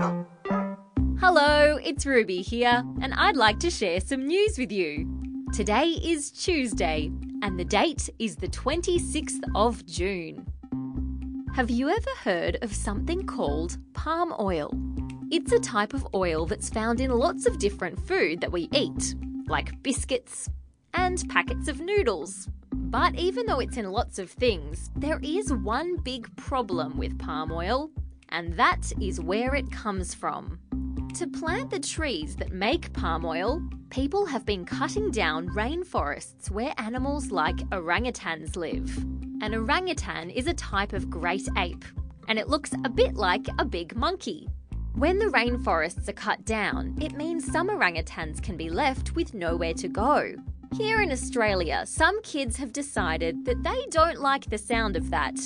Hello, it's Ruby here, and I'd like to share some news with you. Today is Tuesday, and the date is the 26th of June. Have you ever heard of something called palm oil? It's a type of oil that's found in lots of different food that we eat, like biscuits and packets of noodles. But even though it's in lots of things, there is one big problem with palm oil, and that is where it comes from. To plant the trees that make palm oil, people have been cutting down rainforests where animals like orangutans live. An orangutan is a type of great ape, and it looks a bit like a big monkey. When the rainforests are cut down, it means some orangutans can be left with nowhere to go. Here in Australia, some kids have decided that they don't like the sound of that,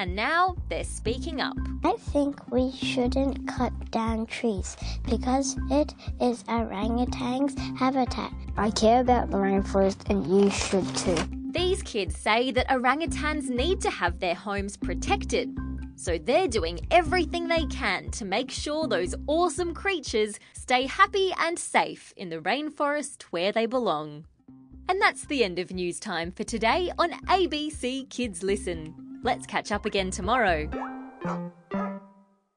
and now they're speaking up. I think we shouldn't cut down trees because it is orangutan's habitat. I care about the rainforest and you should too. These kids say that orangutans need to have their homes protected. So they're doing everything they can to make sure those awesome creatures stay happy and safe in the rainforest where they belong. And that's the end of news time for today on ABC Kids Listen. Let's catch up again tomorrow.